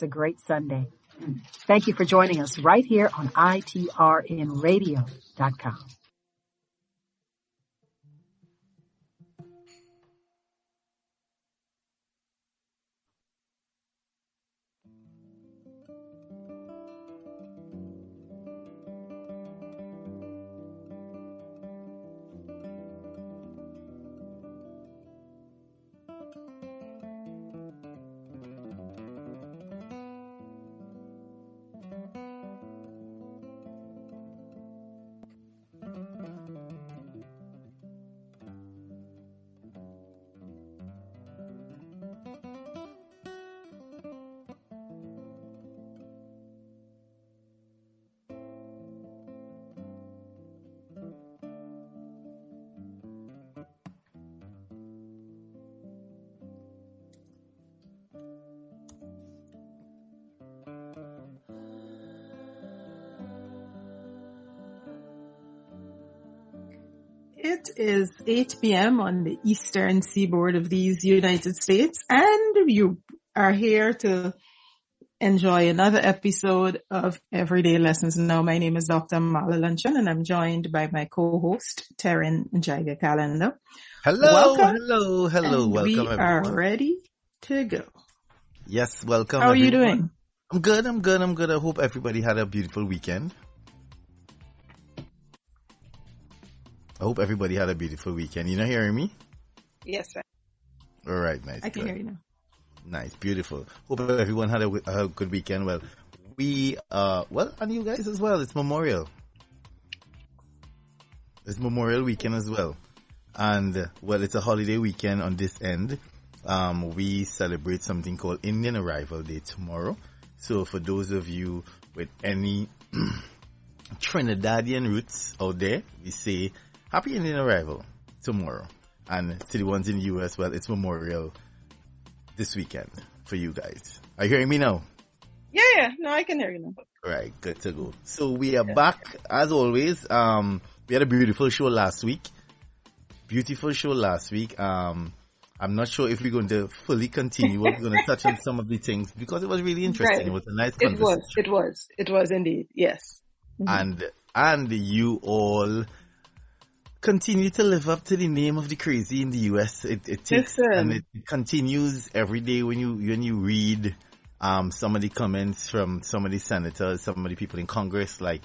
It's a great Sunday. Thank you for joining us right here on itrnradio.com. is 8 p.m. on the eastern seaboard of these United States and you are here to enjoy another episode of Everyday Lessons. Now, my name is Dr. Mala Luncheon and I'm joined by my co-host, Terrin Jaiga Callendar. Hello, Welcome. hello, hello, welcome we everyone. are ready to go. Yes, welcome. How are you doing? I'm good, I'm good, I'm good. I hope everybody had a beautiful weekend. I hope everybody had a beautiful weekend. You not hearing me? Yes, sir. All right, nice. I can good. hear you now. Nice, beautiful. Hope everyone had a, a good weekend. Well, we, uh, well, and you guys as well. It's Memorial. It's Memorial weekend as well. And, well, it's a holiday weekend on this end. Um, we celebrate something called Indian Arrival Day tomorrow. So for those of you with any Trinidadian roots out there, we say Happy Indian Arrival tomorrow. And to the ones in the US, well, it's Memorial this weekend for you guys. Are you hearing me now? Yeah, yeah. No, I can hear you now. Right, good to go. So we are back as always. Um, we had a beautiful show last week. Beautiful show last week. Um, I'm not sure if we're going to fully continue. We're going to touch on some of the things because it was really interesting. Right. It was a nice It conversation. was, it was, it was indeed. Yes. and and you all continue to live up to the name of the crazy in the US. It, it takes Listen. and it continues every day when you when you read um some of the comments from some of the senators, some of the people in Congress. Like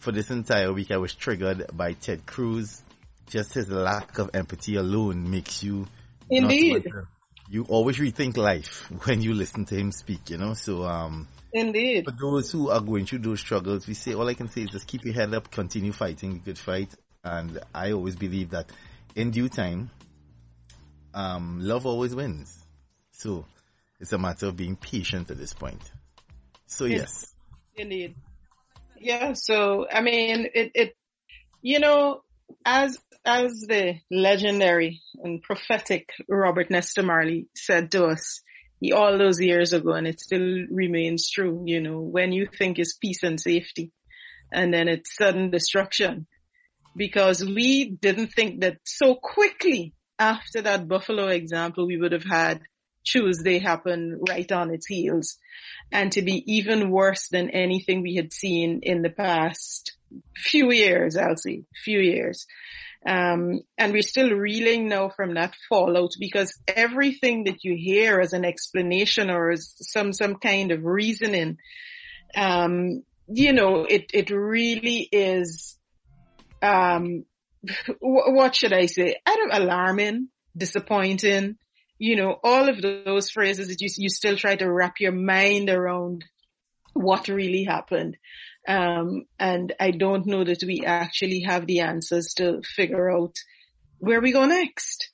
for this entire week, I was triggered by Ted Cruz. Just his lack of empathy alone makes you Indeed. You always rethink life when you listen to him speak, you know. So um, Indeed. for those who are going through those struggles, we say all I can say is just keep your head up, continue fighting the good fight, and I always believe that in due time, um, love always wins. So it's a matter of being patient at this point. So yes, Indeed. Yeah, so I mean it it you know, as as the legendary and prophetic Robert Nesta Marley said to us he, all those years ago and it still remains true, you know, when you think is peace and safety and then it's sudden destruction. Because we didn't think that so quickly after that Buffalo example we would have had Tuesday happen right on its heels and to be even worse than anything we had seen in the past few years, say, few years. Um, and we're still reeling now from that fallout because everything that you hear as an explanation or as some, some kind of reasoning, um, you know, it, it really is, um, what should I say? I don't, alarming, disappointing, you know, all of those phrases that you, you still try to wrap your mind around what really happened. Um, and I don't know that we actually have the answers to figure out where we go next.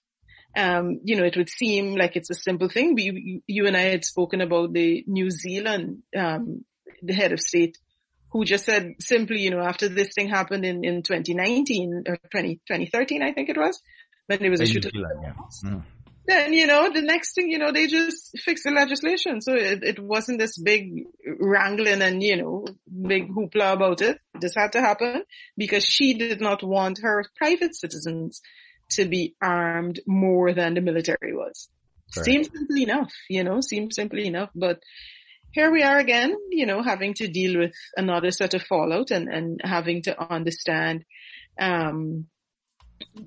Um, you know, it would seem like it's a simple thing. We, you and I had spoken about the New Zealand, um, the head of state who just said simply, you know, after this thing happened in, in 2019 or 20, 2013, I think it was, when there was a shooting yeah. Mm. then you know the next thing you know they just fixed the legislation. So it, it wasn't this big wrangling and you know big hoopla about it. This had to happen because she did not want her private citizens to be armed more than the military was. Seems simple enough you know seems simple enough but here we are again, you know, having to deal with another set of fallout and, and having to understand, um,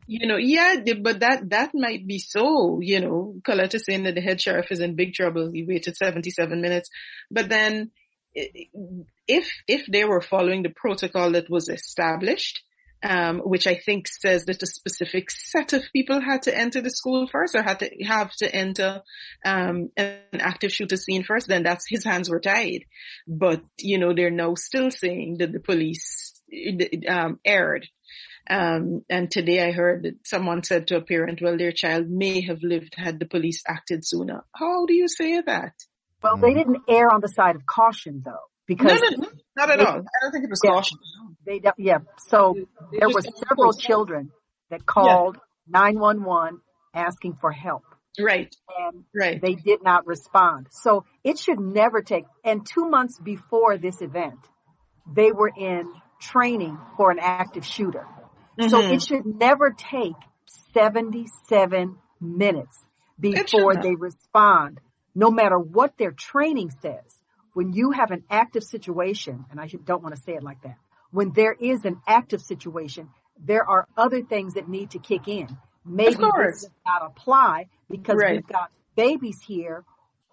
you know, yeah, but that, that might be so, you know, Coletta saying that the head sheriff is in big trouble. He waited 77 minutes, but then if, if they were following the protocol that was established, um, which I think says that a specific set of people had to enter the school first or had to have to enter um, an active shooter scene first, then that's his hands were tied. But, you know, they're now still saying that the police um, erred. Um, and today I heard that someone said to a parent, well, their child may have lived had the police acted sooner. How do you say that? Well, they didn't err on the side of caution though, because no, no, no not at all. I don't think it was yeah, caution. They, yeah. So they there were several children that called yeah. 911 asking for help. Right. And right. they did not respond. So it should never take, and two months before this event, they were in training for an active shooter. Mm-hmm. So it should never take 77 minutes before they respond, no matter what their training says. When you have an active situation, and I don't want to say it like that, when there is an active situation, there are other things that need to kick in. Maybe this does not apply because right. we've got babies here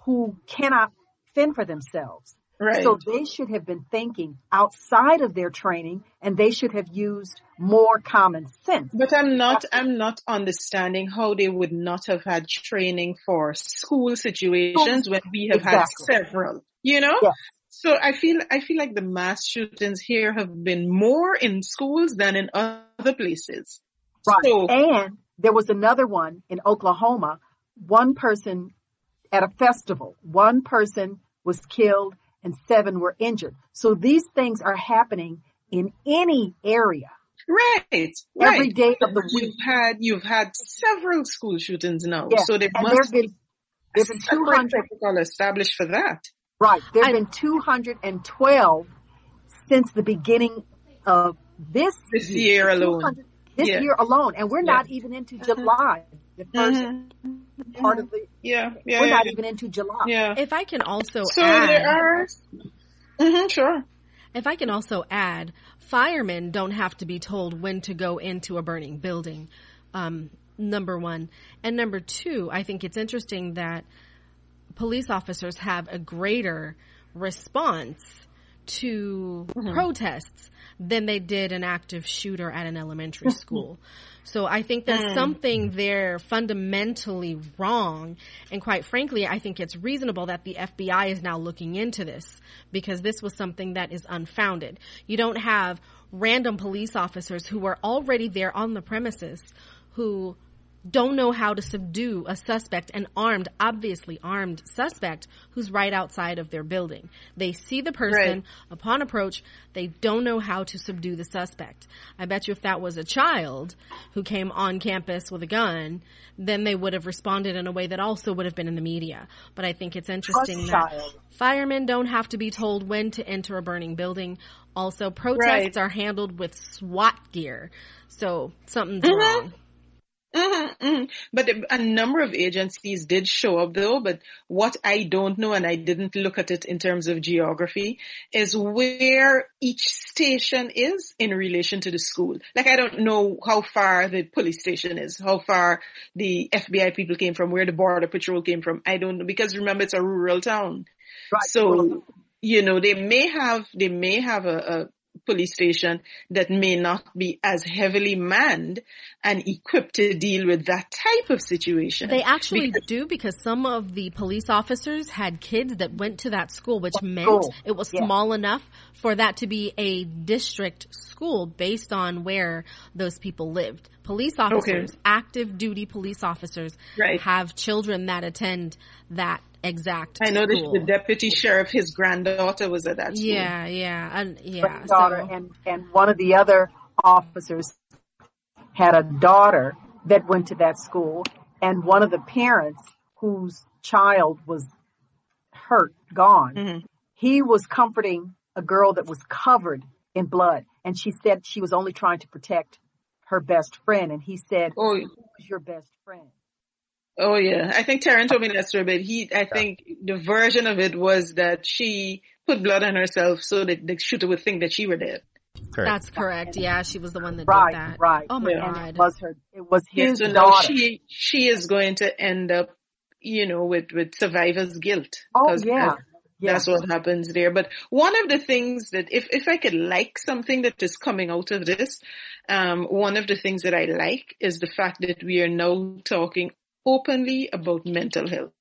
who cannot fend for themselves. Right. So they should have been thinking outside of their training and they should have used more common sense. But I'm not, I'm not understanding how they would not have had training for school situations when we have exactly. had several, you know? Yes. So I feel, I feel like the mass shootings here have been more in schools than in other places. Right. So, and there was another one in Oklahoma. One person at a festival, one person was killed and seven were injured. So these things are happening in any area. Right. Every right. day of the week. You've had, you've had several school shootings now. Yeah. So there and must been, there's been 200 protocol established for that. Right. There have been 212 since the beginning of this, this year alone. This yeah. year alone. And we're yeah. not even into uh-huh. July. The 1st mm-hmm. part of the, yeah, yeah we're yeah, not yeah. even into July. Yeah. If I can also so add. there are, mm-hmm, sure. If I can also add, firemen don't have to be told when to go into a burning building. Um, number one. And number two, I think it's interesting that police officers have a greater response to mm-hmm. protests than they did an active shooter at an elementary school. So I think there's mm. something there fundamentally wrong. And quite frankly, I think it's reasonable that the FBI is now looking into this because this was something that is unfounded. You don't have random police officers who are already there on the premises who don't know how to subdue a suspect, an armed, obviously armed suspect who's right outside of their building. They see the person right. upon approach. They don't know how to subdue the suspect. I bet you if that was a child who came on campus with a gun, then they would have responded in a way that also would have been in the media. But I think it's interesting that firemen don't have to be told when to enter a burning building. Also, protests right. are handled with SWAT gear. So something's mm-hmm. wrong. Mm-hmm, mm-hmm. But a number of agencies did show up though, but what I don't know and I didn't look at it in terms of geography is where each station is in relation to the school. Like I don't know how far the police station is, how far the FBI people came from, where the border patrol came from. I don't know because remember it's a rural town. Right. So, you know, they may have, they may have a, a police station that may not be as heavily manned and equipped to deal with that type of situation. They actually because, do because some of the police officers had kids that went to that school, which meant it was yeah. small enough for that to be a district school based on where those people lived. Police officers, okay. active duty police officers, right. have children that attend that exact. I noticed the deputy sheriff, his granddaughter was at that school. Yeah, yeah, and yeah. Granddaughter so. and and one of the other officers had a daughter that went to that school, and one of the parents whose child was hurt, gone, mm-hmm. he was comforting a girl that was covered in blood, and she said she was only trying to protect her best friend, and he said, "Oh, who's your best friend?" Oh yeah, I think Terrin told me that story, but he, I think the version of it was that she put blood on herself so that the shooter would think that she were dead. Correct. That's correct. Yeah, she was the one that right, did that. Right. Oh my yeah. god. It was her. It was his yeah, so daughter. she she is going to end up, you know, with with survivor's guilt. Oh yeah. Yeah. That's what happens there. But one of the things that, if, if I could like something that is coming out of this, um, one of the things that I like is the fact that we are now talking openly about mental health,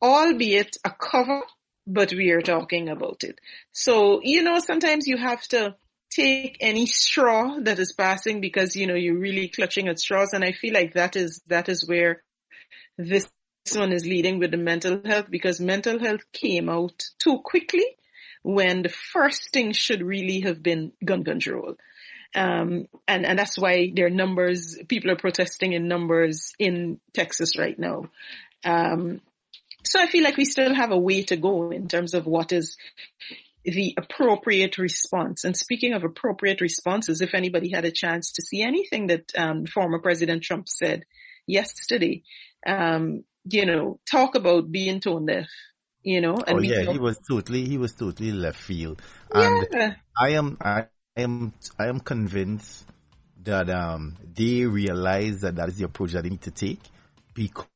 albeit a cover, but we are talking about it. So, you know, sometimes you have to take any straw that is passing because, you know, you're really clutching at straws. And I feel like that is, that is where this one is leading with the mental health because mental health came out too quickly when the first thing should really have been gun control. Um, and, and that's why their numbers, people are protesting in numbers in Texas right now. Um, so I feel like we still have a way to go in terms of what is the appropriate response. And speaking of appropriate responses, if anybody had a chance to see anything that um, former President Trump said yesterday, um, you know, talk about being tone deaf, you know. And oh yeah, he was totally, he was totally left field. And yeah. I am, I am, I am convinced that um, they realize that that is the approach that they need to take because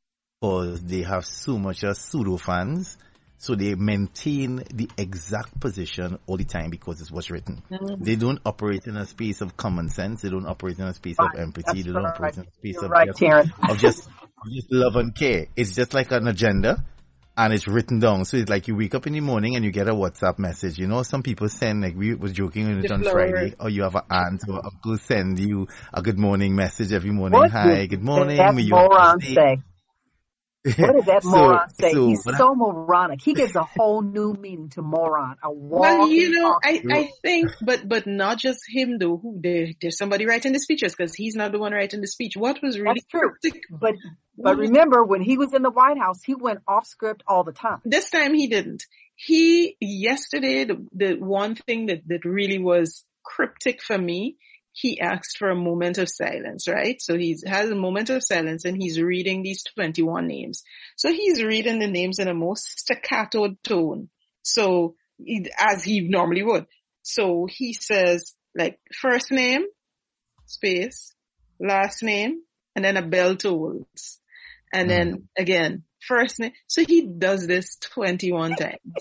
they have so much of pseudo fans. So they maintain the exact position all the time because it's what's written. Mm-hmm. They don't operate in a space of common sense. They don't operate in a space right. of empathy. That's they don't right. operate in a space You're of, right, just, of just, just love and care. It's just like an agenda and it's written down. So it's like you wake up in the morning and you get a WhatsApp message. You know, some people send, like we was joking on it on Friday, or you have an aunt or uncle send you a good morning message every morning. What Hi, good morning. That May you moron stay- say? What did that So- moron say? so He's what I- so moronic. He gives a whole new meaning to moron. A Well, you know, I, I think, but, but not just him though, who there, there's somebody writing the speeches because he's not the one writing the speech. What was really That's true. But but remember, when he was in the White House, he went off script all the time. This time he didn't. He, yesterday, the, the one thing that, that really was cryptic for me, he asked for a moment of silence, right? So he has a moment of silence and he's reading these 21 names. So he's reading the names in a most staccato tone. So as he normally would. So he says like first name, space, last name, and then a bell tolls. And then again, first name. So he does this 21 times.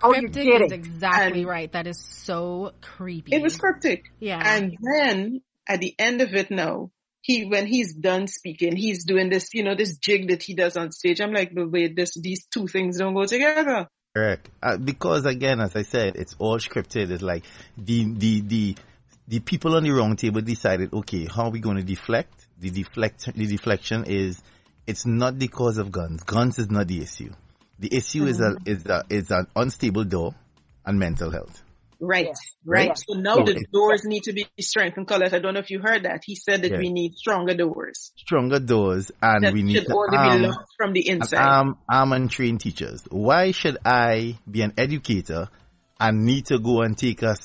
Oh, you're Cryptic is kidding. exactly And- right. That is so creepy. It was cryptic. yeah. And then at the end of it now, he, when he's done speaking, he's doing this, you know, this jig that he does on stage. I'm like, but wait, this, these two things don't go together. Correct. Uh, because again, as I said, it's all scripted. It's like the, the, the, the people on the round table decided, okay, how are we going to deflect? The deflect, the deflection is, it's not the cause of guns. Guns is not the issue. The issue is a, mm-hmm. is a, is an unstable door and mental health. Right, Yeah. right. Yeah. So now Yeah. the doors need to be strengthened. Colette, I don't know if you heard that. He said that Yeah. we need stronger doors. Stronger doors and That we need should to only arm, be from the inside. arm, arm and train teachers. Why should I be an educator and need to go and take a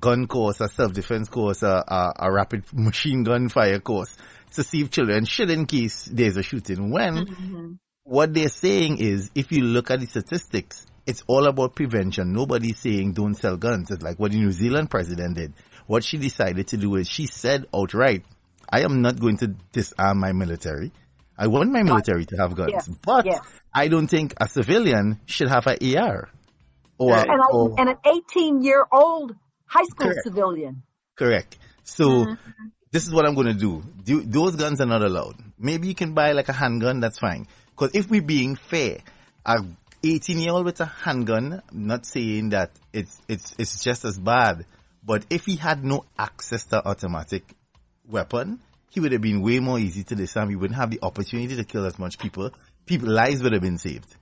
gun course, a self-defense course, a, a, a rapid machine gun fire course to save children should in case there's a shooting when Mm-hmm. what they're saying is if you look at the statistics, it's all about prevention. Nobody's saying don't sell guns. It's like what the New Zealand president did. What she decided to do is she said outright, I am not going to disarm my military. I want my military to have guns, Yes, but yes. I don't think a civilian should have an AR. Or, Right. And, or and an 18 year old high school Correct. civilian. Correct. So mm-hmm. this is what I'm going to do. do. Those guns are not allowed. Maybe you can buy like a handgun. That's fine. Because if we're being fair, a 18 year old with a handgun, I'm not saying that it's it's it's just as bad. But if he had no access to automatic weapon, he would have been way more easy to disarm. He wouldn't have the opportunity to kill as much people. People lives would have been saved.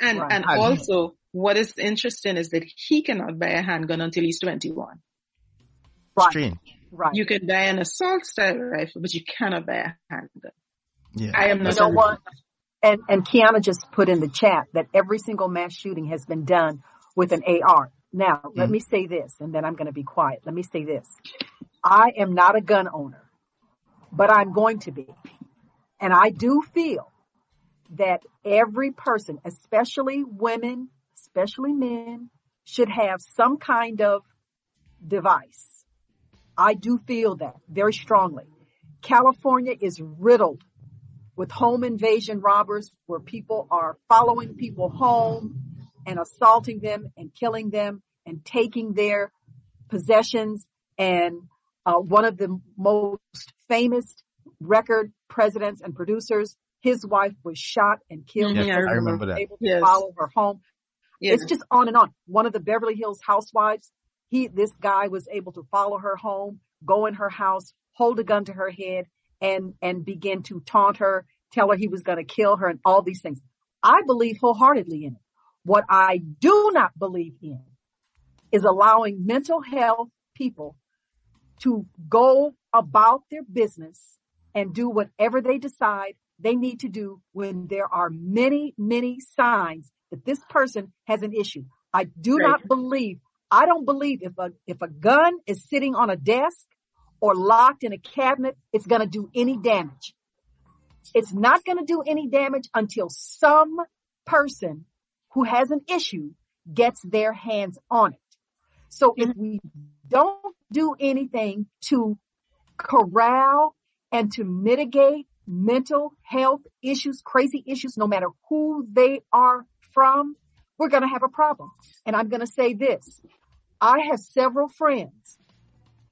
And, Right. and also, what is interesting is that he cannot buy a handgun until he's 21. Right. Strange. Right. You can buy an assault style rifle, but you cannot buy a handgun. Yeah. I am you not know what? And and Kiana just put in the chat that every single mass shooting has been done with an AR. Now, let Mhm. me say this, and then I'm going to be quiet. Let me say this: I am not a gun owner, but I'm going to be, and I do feel that every person, especially women, especially men, should have some kind of device. I do feel that very strongly. California is riddled with home invasion robbers where people are following people home and assaulting them and killing them and taking their possessions. And uh, one of the most famous record presidents and producers, his wife was shot and killed. Yes, I remember that. Able to yes. follow her home. Yes. It's just on and on. One of the Beverly Hills housewives, he, this guy was able to follow her home, go in her house, hold a gun to her head, and, and begin to taunt her, tell her he was going to kill her and all these things. I believe wholeheartedly in it. What I do not believe in is allowing mental health people to go about their business and do whatever they decide they need to do when there are many, many signs that this person has an issue. I do right. not believe, I don't believe if a, if a gun is sitting on a desk or locked in a cabinet, it's going to do any damage. It's not going to do any damage until some person who has an issue gets their hands on it. So if we don't do anything to corral and to mitigate mental health issues, crazy issues, no matter who they are from, we're going to have a problem. And I'm going to say this. I have several friends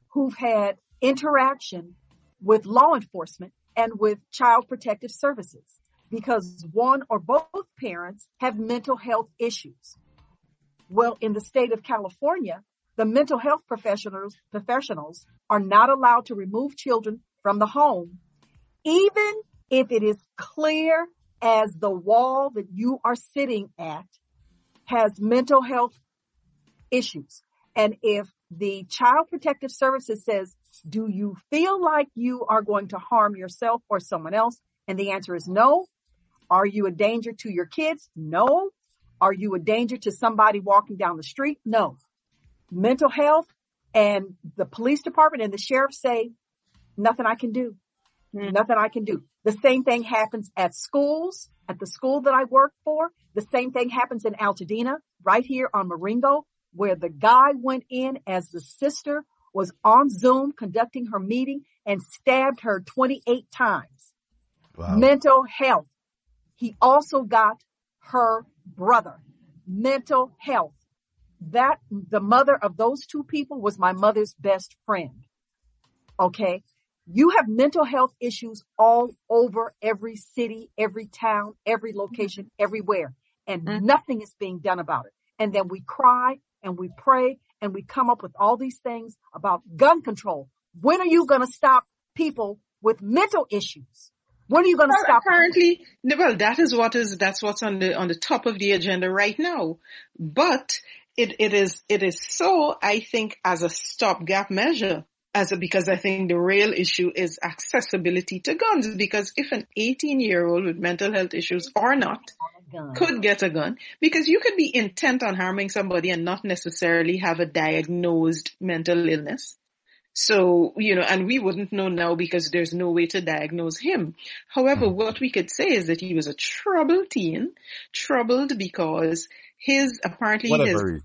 who've had interaction with law enforcement and with child protective services because one or both parents have mental health issues. Well, in the state of California, the mental health professionals, professionals are not allowed to remove children from the home, even if it is clear as the wall that you are sitting at has mental health issues. And if the child protective services says, do you feel like you are going to harm yourself or someone else? And the answer is no. Are you a danger to your kids? No. Are you a danger to somebody walking down the street? No. Mental health and the police department and the sheriff say, nothing I can do. Mm. Nothing I can do. The same thing happens at schools, at the school that I work for. The same thing happens in Altadena, right here on Marengo, where the guy went in as the sister was on Zoom conducting her meeting and stabbed her 28 times. Wow. Mental health. He also got her brother. Mental health. That, the mother of those two people was my mother's best friend. Okay. You have mental health issues all over every city, every town, every location, everywhere, and mm-hmm. nothing is being done about it. And then we cry and we pray and we come up with all these things about gun control. When are you going to stop people with mental issues? When are you going to well, stop? Apparently, well, that is what is that's what's on the on the top of the agenda right now. But it it is it is so I think as a stopgap measure as a, because I think the real issue is accessibility to guns. Because if an 18 year old with mental health issues or not could get a gun, because you could be intent on harming somebody and not necessarily have a diagnosed mental illness. So, you know, and we wouldn't know now because there's no way to diagnose him. However, hmm. what we could say is that he was a troubled teen, troubled because his, apparently Whatever. his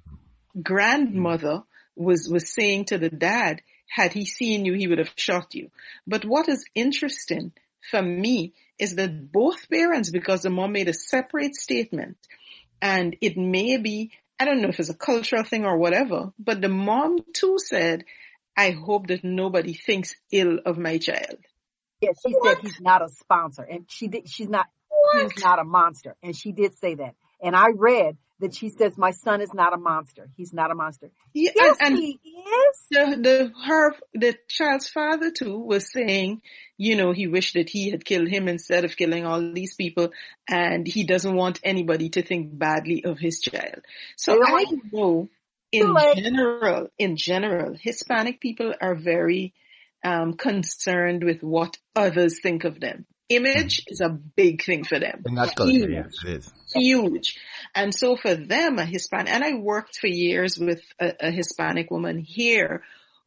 grandmother was, was saying to the dad, had he seen you, he would have shot you. But what is interesting for me is that both parents, because the mom made a separate statement, and it may be, I don't know if it's a cultural thing or whatever, but the mom too said, I hope that nobody thinks ill of my child. Yeah, she what? said he's not a sponsor and she did, she's not, what? he's not a monster. And she did say that. And I read that she says, my son is not a monster. He's not a monster. Yeah, yes, and, he is. The, the, her, the child's father too was saying, you know, he wished that he had killed him instead of killing all these people and he doesn't want anybody to think badly of his child. So I know in general, in general, Hispanic people are very, um, concerned with what others think of them image is a big thing for them. In that culture, huge, yes, it is. Huge. And so for them, a Hispanic, and I worked for years with a, a Hispanic woman here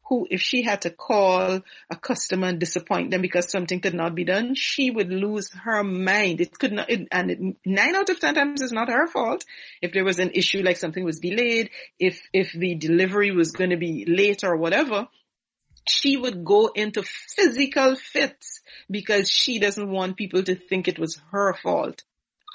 who, if she had to call a customer and disappoint them because something could not be done, she would lose her mind. It could not, it, and it, nine out of ten times it's not her fault. If there was an issue like something was delayed, if, if the delivery was going to be late or whatever, she would go into physical fits because she doesn't want people to think it was her fault.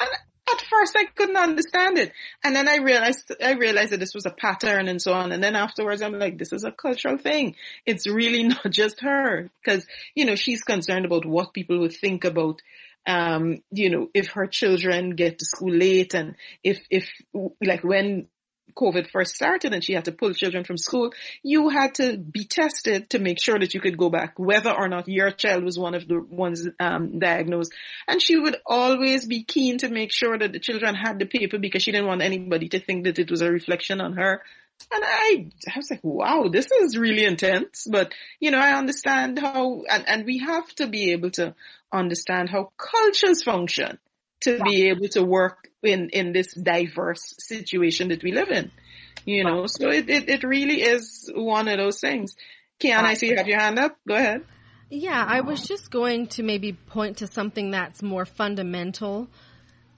And at first I couldn't understand it. And then I realized, I realized that this was a pattern and so on. And then afterwards I'm like, this is a cultural thing. It's really not just her because, you know, she's concerned about what people would think about um, you know, if her children get to school late and if, if, like when COVID first started and she had to pull children from school, you had to be tested to make sure that you could go back, whether or not your child was one of the ones um, diagnosed. And she would always be keen to make sure that the children had the paper because she didn't want anybody to think that it was a reflection on her. And I, I was like, wow, this is really intense. But, you know, I understand how, and, and we have to be able to understand how cultures function to be able to work in, in this diverse situation that we live in. You know, so it, it, it really is one of those things. Kian, I see you have your hand up. Go ahead. Yeah, I was just going to maybe point to something that's more fundamental,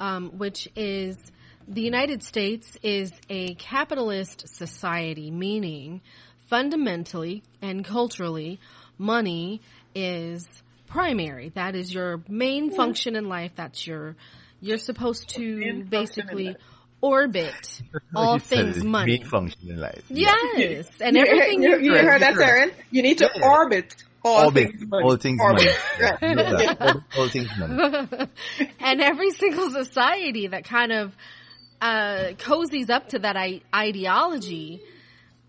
um, which is the United States is a capitalist society, meaning fundamentally and culturally, money is primary. That is your main function in life. That's your, you're supposed to basically orbit all things money. Main function in life. Yes. And everything you, you, you heard that, Saren? You need to yeah. orbit all orbit, things money. all things money. Yeah, all, all things money. and every single society that kind of uh, cozies up to that I- ideology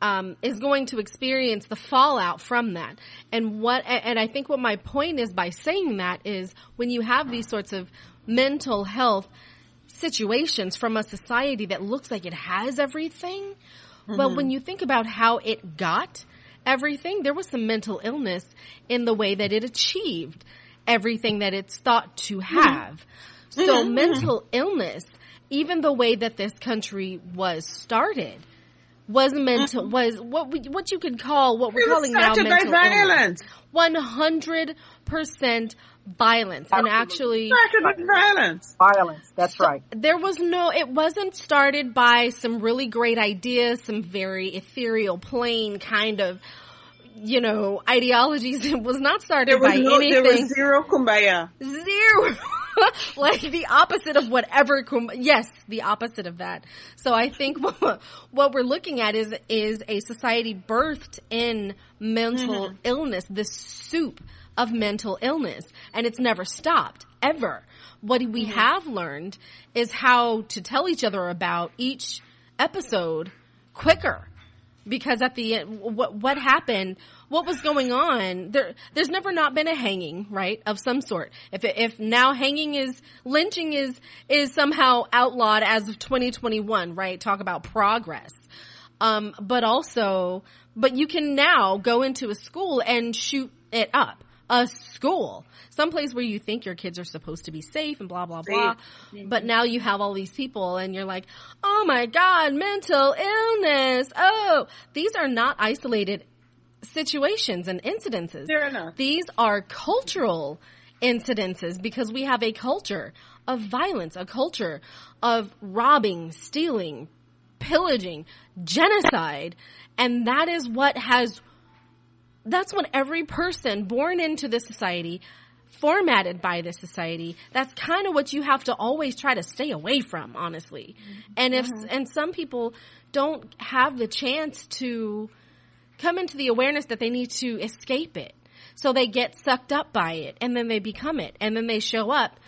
um, is going to experience the fallout from that. And what, and I think what my point is by saying that is when you have these sorts of mental health situations from a society that looks like it has everything, mm-hmm. but when you think about how it got everything, there was some mental illness in the way that it achieved everything that it's thought to mm-hmm. have. Mm-hmm. So mental illness, even the way that this country was started, was mental was what we, what you could call what we're calling now mental violence. One hundred percent violence, and actually violence. Violence. That's right. There was no. It wasn't started by some really great ideas, some very ethereal, plain kind of you know, ideologies. It was not started there was by no, anything. There was zero kumbaya. Zero. like the opposite of whatever. Yes, the opposite of that. So I think what, what we're looking at is is a society birthed in mental mm-hmm. illness, this soup of mental illness, and it's never stopped ever. What we mm-hmm. have learned is how to tell each other about each episode quicker because at the end, what what happened, what was going on? There, there's never not been a hanging, right, of some sort. If if now hanging is lynching is is somehow outlawed as of 2021, right? Talk about progress. Um, but also, but you can now go into a school and shoot it up. A school someplace where you think your kids are supposed to be safe and blah, blah, blah. Mm-hmm. But now you have all these people and you're like, oh my God, mental illness. Oh, these are not isolated situations and incidences. They're not. These are cultural incidences because we have a culture of violence, a culture of robbing, stealing, pillaging, genocide. And that is what has, that's what every person born into this society formatted by this society, that's kind of what you have to always try to stay away from, honestly. And if, mm-hmm. and some people don't have the chance to come into the awareness that they need to escape it. So they get sucked up by it and then they become it and then they show up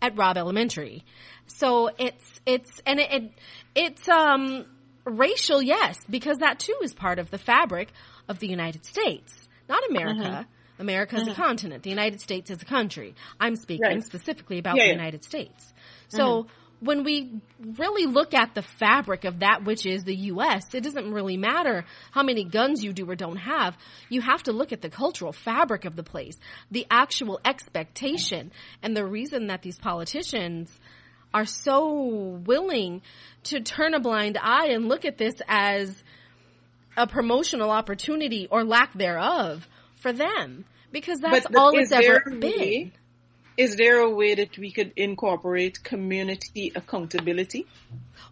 at Robb Elementary. So it's, it's, and it, it it's, um, racial, yes, because that too is part of the fabric of the United States, not America. Mm-hmm. America is mm-hmm. a continent. The United States is a country. I'm speaking right. specifically about yeah, the yeah. United States. So mm-hmm. when we really look at the fabric of that which is the U.S., it doesn't really matter how many guns you do or don't have. You have to look at the cultural fabric of the place, the actual expectation, and the reason that these politicians are so willing to turn a blind eye and look at this as a promotional opportunity or lack thereof for them because that's but, but all it's ever been. Way, is there a way that we could incorporate community accountability?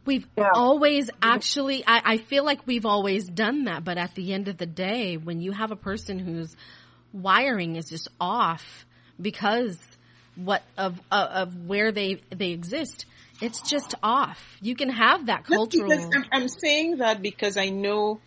We've yeah. always actually, I, I feel like we've always done that, but at the end of the day, when you have a person whose wiring is just off because what of uh, of where they they exist, it's just off. You can have that cultural. I'm, I'm saying that because I know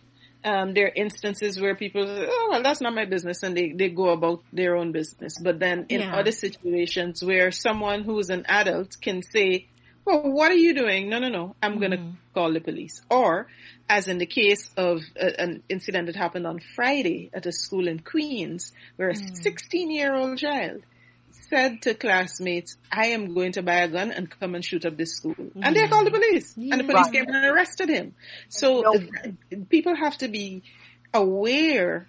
um, there are instances where people say, oh, well, that's not my business and they, they go about their own business. But then in yeah. other situations where someone who is an adult can say, well, what are you doing? No, no, no, I'm mm-hmm. going to call the police. Or as in the case of a, an incident that happened on Friday at a school in Queens where a mm. 16 year old child said to classmates, I am going to buy a gun and come and shoot up this school. Mm-hmm. And they called the police. Yeah. And the police right. came and arrested him. So nope. people have to be aware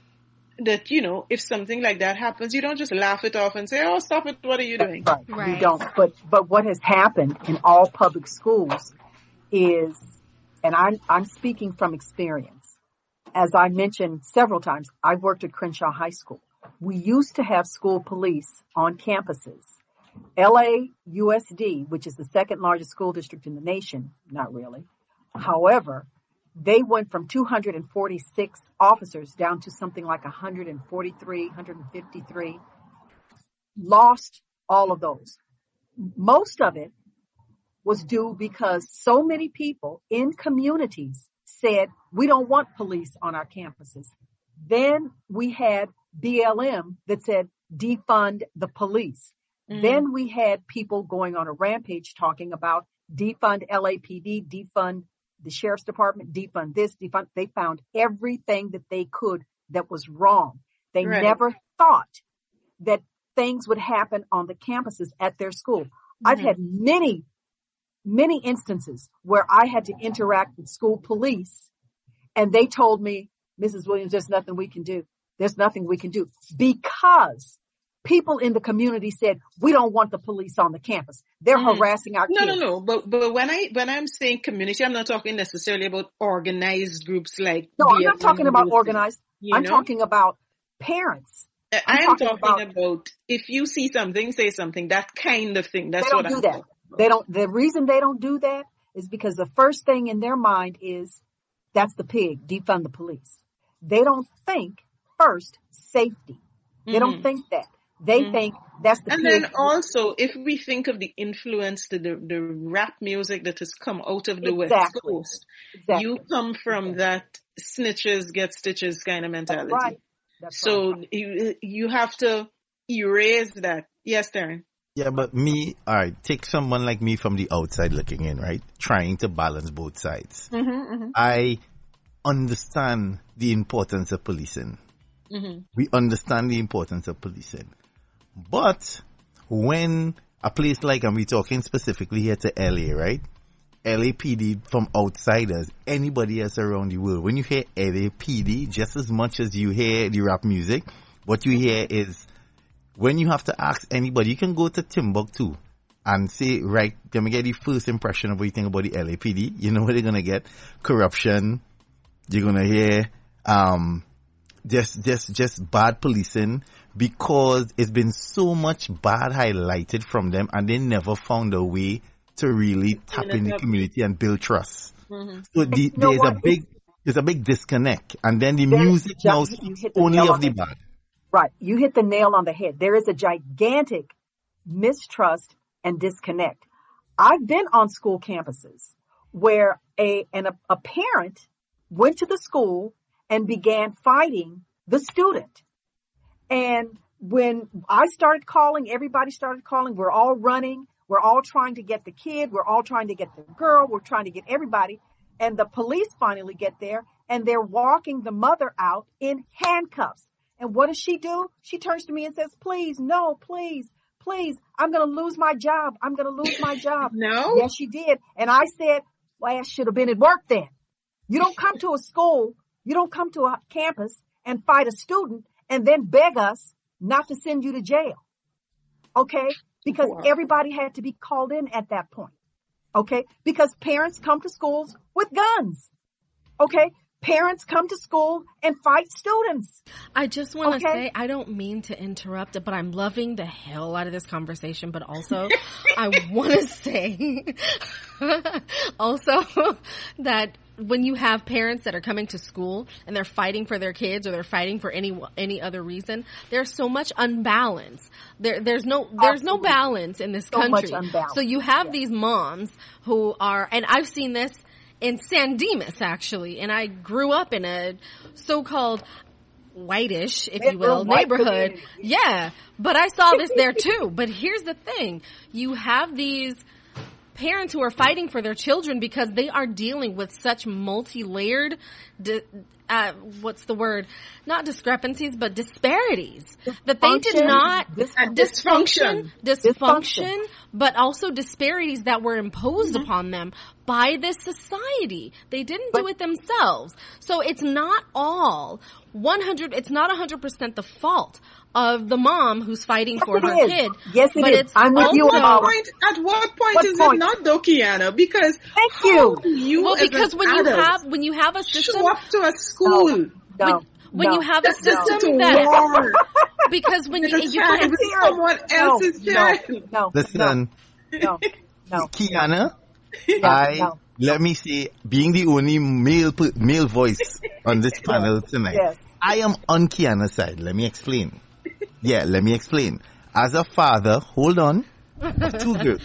that, you know, if something like that happens, you don't just laugh it off and say, oh, stop it. What are you doing? Right. right. You don't. But, but what has happened in all public schools is, and I'm, I'm speaking from experience. As I mentioned several times, I worked at Crenshaw High School we used to have school police on campuses. LAUSD, which is the second largest school district in the nation, not really. However, they went from 246 officers down to something like 143, 153. Lost all of those. Most of it was due because so many people in communities said, we don't want police on our campuses. Then we had BLM that said defund the police. Mm. Then we had people going on a rampage talking about defund LAPD, defund the sheriff's department, defund this, defund. They found everything that they could that was wrong. They right. never thought that things would happen on the campuses at their school. Mm-hmm. I've had many, many instances where I had to interact with school police and they told me, Mrs. Williams, there's nothing we can do. There's nothing we can do because people in the community said, we don't want the police on the campus. They're mm. harassing our no, kids. No, no, no. But, but when I, when I'm saying community, I'm not talking necessarily about organized groups like. No, I'm not talking about organized. I'm know? talking about parents. I'm, I'm talking, talking about, about, if you see something, say something, that kind of thing. That's they don't what do I'm that. They don't, the reason they don't do that is because the first thing in their mind is that's the pig, defund the police. They don't think first safety. They mm-hmm. don't think that. They mm-hmm. think that's the. And then also, if we think of the influence, the, the, the rap music that has come out of the exactly. West Coast, exactly. you come from exactly. that snitches get stitches kind of mentality. That's right. That's so right. you you have to erase that. Yes, Darren. Yeah, but me, alright, take someone like me from the outside looking in, right? Trying to balance both sides. Mm-hmm, mm-hmm. I understand the importance of policing. Mm-hmm. We understand the importance of policing. But when a place like, and we're talking specifically here to LA, right? LAPD from outsiders, anybody else around the world, when you hear LAPD, just as much as you hear the rap music, what you hear is when you have to ask anybody, you can go to Timbuktu and say, right, let me get the first impression of what you think about the LAPD. You know what they're gonna get? Corruption. You're gonna hear, um, just just just bad policing because it's been so much bad highlighted from them and they never found a way to really tap in the community and build trust. Mm-hmm. So the, there's a big there's a big disconnect and then the there's music now only of the bad. Right. You hit the nail on the head. There is a gigantic mistrust and disconnect. I've been on school campuses where a and a, a parent went to the school and began fighting the student. And when I started calling, everybody started calling, we're all running. We're all trying to get the kid. We're all trying to get the girl. We're trying to get everybody. And the police finally get there and they're walking the mother out in handcuffs. And what does she do? She turns to me and says, please, no, please, please, I'm going to lose my job. I'm going to lose my job. no. Yes, she did. And I said, well, I should have been at work then. You don't come to a school you don't come to a campus and fight a student and then beg us not to send you to jail. Okay? Because wow. everybody had to be called in at that point. Okay? Because parents come to schools with guns. Okay? parents come to school and fight students. I just want to Okay. say, I don't mean to interrupt but I'm loving the hell out of this conversation. But also, I want to say also that when you have parents that are coming to school and they're fighting for their kids or they're fighting for any any other reason, there's so much unbalance. There, there's no there's no balance in this So country. So you have these moms who are, and I've seen this in San Dimas actually, and I grew up in a so-called whitish, if you will, neighborhood. Yeah, but I saw this there too. But here's the thing. You have these parents who are fighting for their children because they are dealing with such multi-layered, di- uh, what's the word? Not discrepancies, but disparities that they did not Dis- dysfunction, dysfunction, Dysfunction. but also disparities that were imposed upon them by this society. They didn't do it themselves. So it's not all 100, it's not 100% the fault of the mom who's fighting for it her is. kid. Yes, it but is. it's I'm with you also- about- point, at what point What is point? it not though, Kiana? Because Thank you. you well, as because an when you have, when you have a system, show up to a school, No. when, when no. you have a the system system to that, war because when with you, a you child can't, with Here. someone else's no, child. No, no, Listen, no, no. Kiana, Yeah, I no. let me say, being the only male per- male voice on this panel tonight, Yes. I am on Kiana's side. Let me explain. Yeah, let me explain. As a father, hold on, of two girls,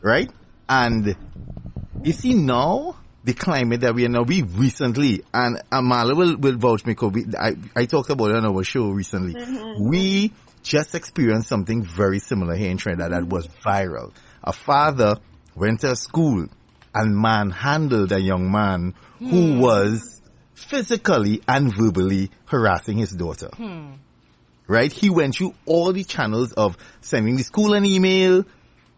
right? And you see now the climate that we are now. We recently, and Amala will will vouch me. 'cause we, I I talked about it on our show recently. Mm-hmm. We just experienced something very similar here in Trinidad that was viral. A father went to school and manhandled a young man who hmm. was physically and verbally harassing his daughter. Hmm. Right? He went through all the channels of sending the school an email,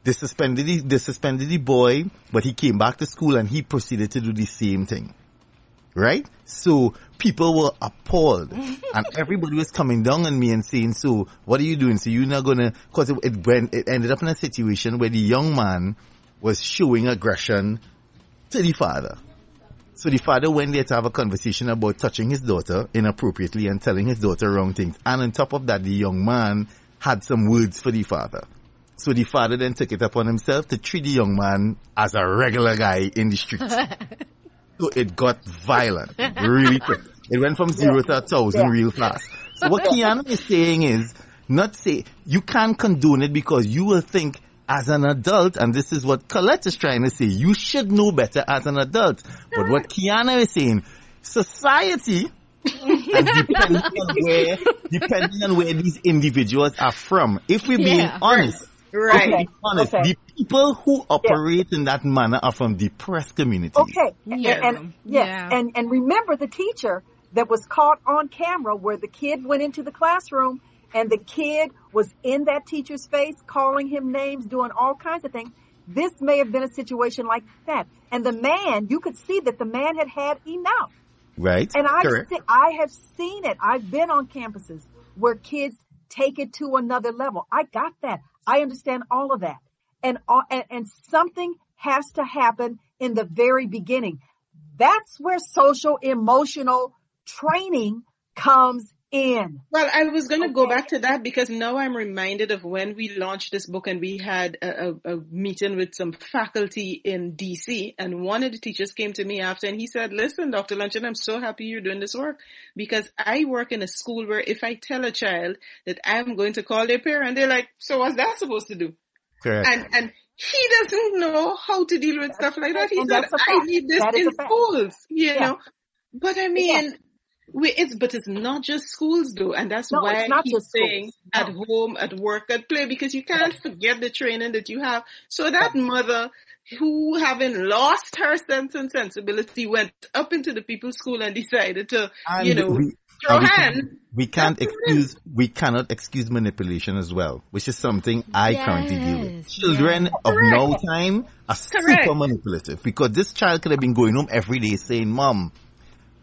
they suspended the, they suspended the boy, but he came back to school and he proceeded to do the same thing. Right? So people were appalled and everybody was coming down on me and saying, so what are you doing? So you're not gonna, cause it, it went, it ended up in a situation where the young man was showing aggression to the father. So the father went there to have a conversation about touching his daughter inappropriately and telling his daughter wrong things. And on top of that, the young man had some words for the father. So the father then took it upon himself to treat the young man as a regular guy in the street. so it got violent really quick. It went from zero to a thousand real fast. So what Kiana is saying is not say you can't condone it because you will think as an adult, and this is what Colette is trying to say, you should know better as an adult. But what Kiana is saying, society and depending on where depending on where these individuals are from. If we're being Yeah. honest, Right. if we're honest, Okay. the people who operate in that manner are from depressed communities. Okay. Yeah. And, and yes, Yeah. and and remember the teacher that was caught on camera where the kid went into the classroom and the kid was in that teacher's face calling him names, doing all kinds of things. This may have been a situation like that. And the man, you could see that the man had had enough. Right? And I've Correct. se- I have seen it. I've been on campuses where kids take it to another level. I got that. I understand all of that. And, uh, and, and something has to happen in the very beginning. That's where social emotional training comes in. Well, I was going to go back to that because now I'm reminded of when we launched this book and we had a, a, a meeting with some faculty in DC and one of the teachers came to me after and he said, listen, Dr. Luncheon, I'm so happy you're doing this work because I work in a school where if I tell a child that I'm going to call their parent, they're like, so what's that supposed to do? Correct. And, and he doesn't know how to deal with stuff like that. He said, that's a I fact. need this That is in a fact. schools, you Yeah. know. But I mean, we, it's, but it's not just schools though, and that's No, why it's not he's just saying No. at home, at work, at play, because you can't forget the training that you have. So that mother who having lost her sense and sensibility went up into the people's school and decided to, And you know, we, throw we, hands. can, we can't That's what it excuse we cannot excuse manipulation as well, which is something I currently deal with. Children yes. of Correct. no time are Correct. super manipulative because this child could have been going home every day saying, "Mom,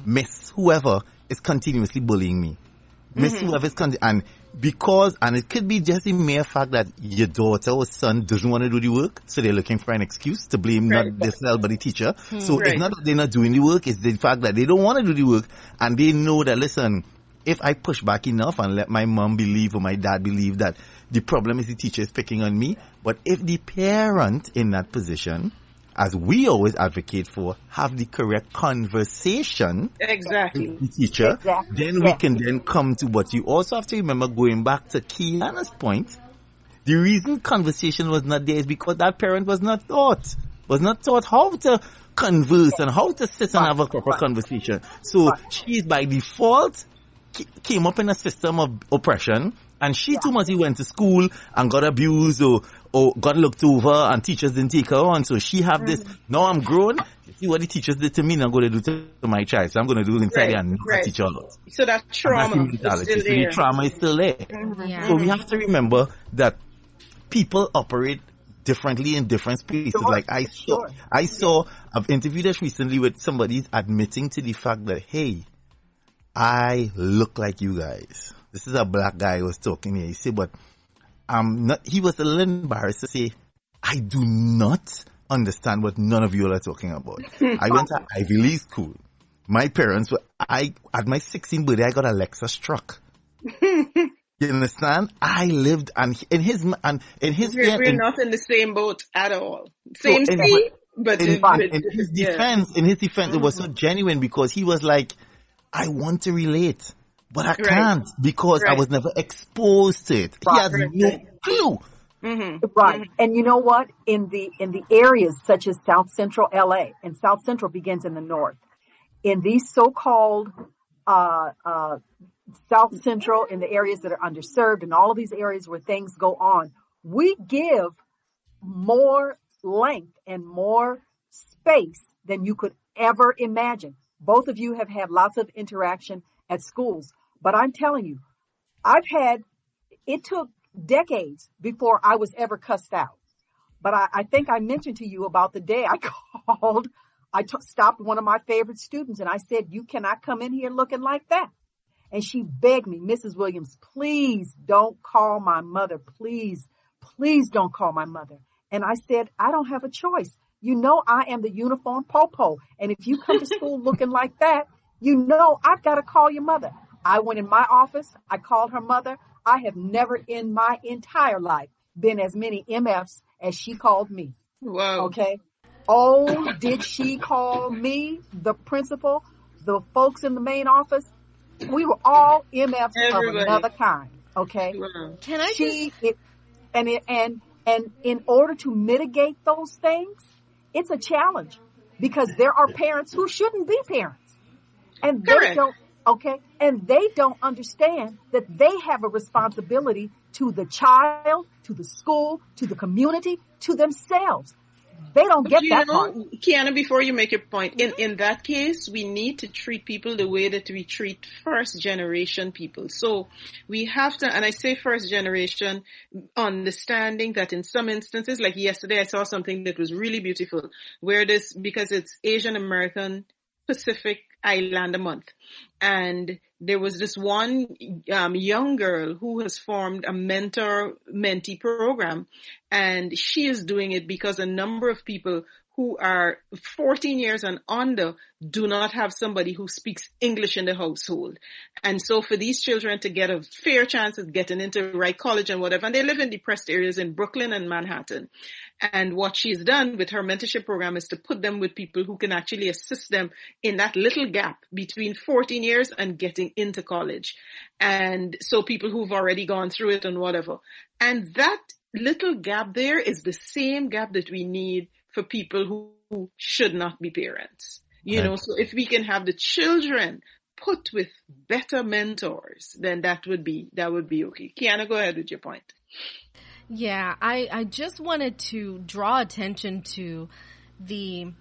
Miss whoever is continuously bullying me." Miss Mm-hmm. con- and because, and it could be just the mere fact that your daughter or son doesn't want to do the work, so they're looking for an excuse to blame right. not themselves but the teacher. Hmm. So right. it's not that they're not doing the work, it's the fact that they don't want to do the work, and they know that, listen, if I push back enough and let my mom believe or my dad believe that the problem is the teacher is picking on me, but if the parent in that position as we always advocate for, have the correct conversation exactly. with the teacher, exactly. then we can then come to what you also have to remember going back to Kiana's point. The reason conversation was not there is because that parent was not taught, was not taught how to converse and how to sit and have a proper conversation. So she's by default came up in a system of oppression and she too much went to school and got abused or or got looked over and teachers didn't take her on. So she have this, mm-hmm. now I'm grown, see what the teachers did to me and I'm going to do to my child. So I'm going to do it inside right, and right. teach her a lot. So that trauma is still there. So the trauma is still there. Mm-hmm. Yeah. So we have to remember that people operate differently in different spaces. Sure. Like I saw, sure. I saw, I've interviewed us recently with somebody admitting to the fact that, hey, I look like you guys. This is a black guy who was talking here. He said, but I'm not, he was a little embarrassed to say, I do not understand what none of you all are talking about. I went to Ivy League school. My parents were, I, at my 16th birthday, I got a Lexus truck. You understand? I lived and in his and in his we're, we're in, not in the same boat at all. Same so sea, but in, in, in his defense, yeah. in his defense, mm-hmm. it was so mm-hmm. genuine because he was like, "I want to relate, but I can't because right. I was never exposed to it. Right. He has right. no clue. Mm-hmm. Right. Mm-hmm. And you know what? In the, in the areas such as South Central LA and South Central begins in the north, in these so-called, uh, uh, South Central in the areas that are underserved and all of these areas where things go on, we give more length and more space than you could ever imagine. Both of you have had lots of interaction at schools. But I'm telling you, I've had, it took decades before I was ever cussed out. But I, I think I mentioned to you about the day I called, I t- stopped one of my favorite students and I said, you cannot come in here looking like that. And she begged me, Mrs. Williams, please don't call my mother. Please, please don't call my mother. And I said, I don't have a choice. You know, I am the uniform popo. And if you come to school looking like that, you know, I've got to call your mother. I went in my office. I called her mother. I have never in my entire life been as many MFs as she called me. Wow. Okay. Oh, did she call me, the principal, the folks in the main office? We were all MFs Everybody. of another kind. Okay. Wow. Can I she, just... it, and it, and, and in order to mitigate those things, it's a challenge because there are parents who shouldn't be parents. And Correct. they don't, okay, and they don't understand that they have a responsibility to the child, to the school, to the community, to themselves. They don't get that know, part. Kiana, before you make your point, in, mm-hmm. in that case, we need to treat people the way that we treat first generation people. So we have to, and I say first generation, understanding that in some instances, like yesterday I saw something that was really beautiful, where this, because it's Asian American Pacific Islander month. And there was this one um, young girl who has formed a mentor mentee program and she is doing it because a number of people who are 14 years and under do not have somebody who speaks English in the household. And so for these children to get a fair chance of getting into the right college and whatever, and they live in depressed areas in Brooklyn and Manhattan. And what she's done with her mentorship program is to put them with people who can actually assist them in that little gap between 14 years and getting into college. And so people who've already gone through it and whatever. And that little gap there is the same gap that we need for people who, who should not be parents. You know, so if we can have the children put with better mentors, then that would be, that would be okay. Kiana, go ahead with your point. Yeah, I, I just wanted to draw attention to the,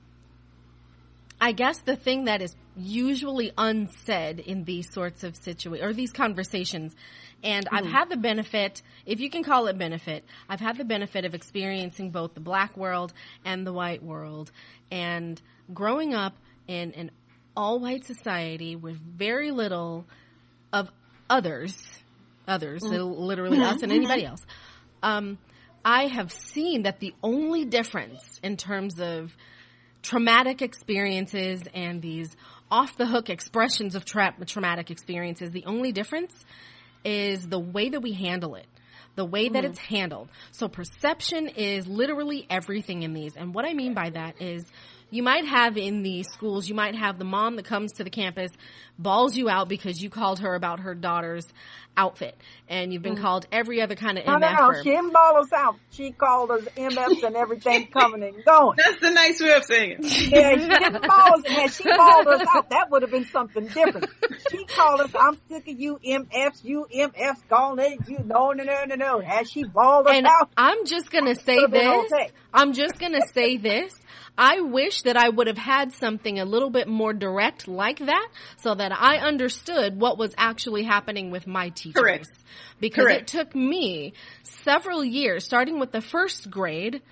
I guess the thing that is usually unsaid in these sorts of situations or these conversations. And mm-hmm. I've had the benefit, if you can call it benefit, I've had the benefit of experiencing both the black world and the white world and growing up in an all white society with very little of others others, mm-hmm. literally us and anybody mm-hmm. else. Um, I have seen that the only difference in terms of traumatic experiences and these off the hook expressions of tra- traumatic experiences, the only difference is the way that we handle it the way that mm. it's handled. So perception is literally everything in these. And what I mean by that is you might have in these schools, you might have the mom that comes to the campus, balls you out because you called her about her daughter's outfit, and you've been mm called every other kind of no, MF. No, no, she didn't ball us out. She called us MFs and everything coming and going. That's the nice way of saying it. Yeah, she didn't ball us. Had she balled us out, that would have been something different. She called us, I'm sick of you MFs, you MFs, gone it, you, no, no, no, no, no. Had she balled us and out? I'm just gonna say this. Okay. I'm just gonna say this. I wish that I would have had something a little bit more direct like that so that I understood what was actually happening with my teachers. Correct. Because Correct. it took me several years, starting with the first grade,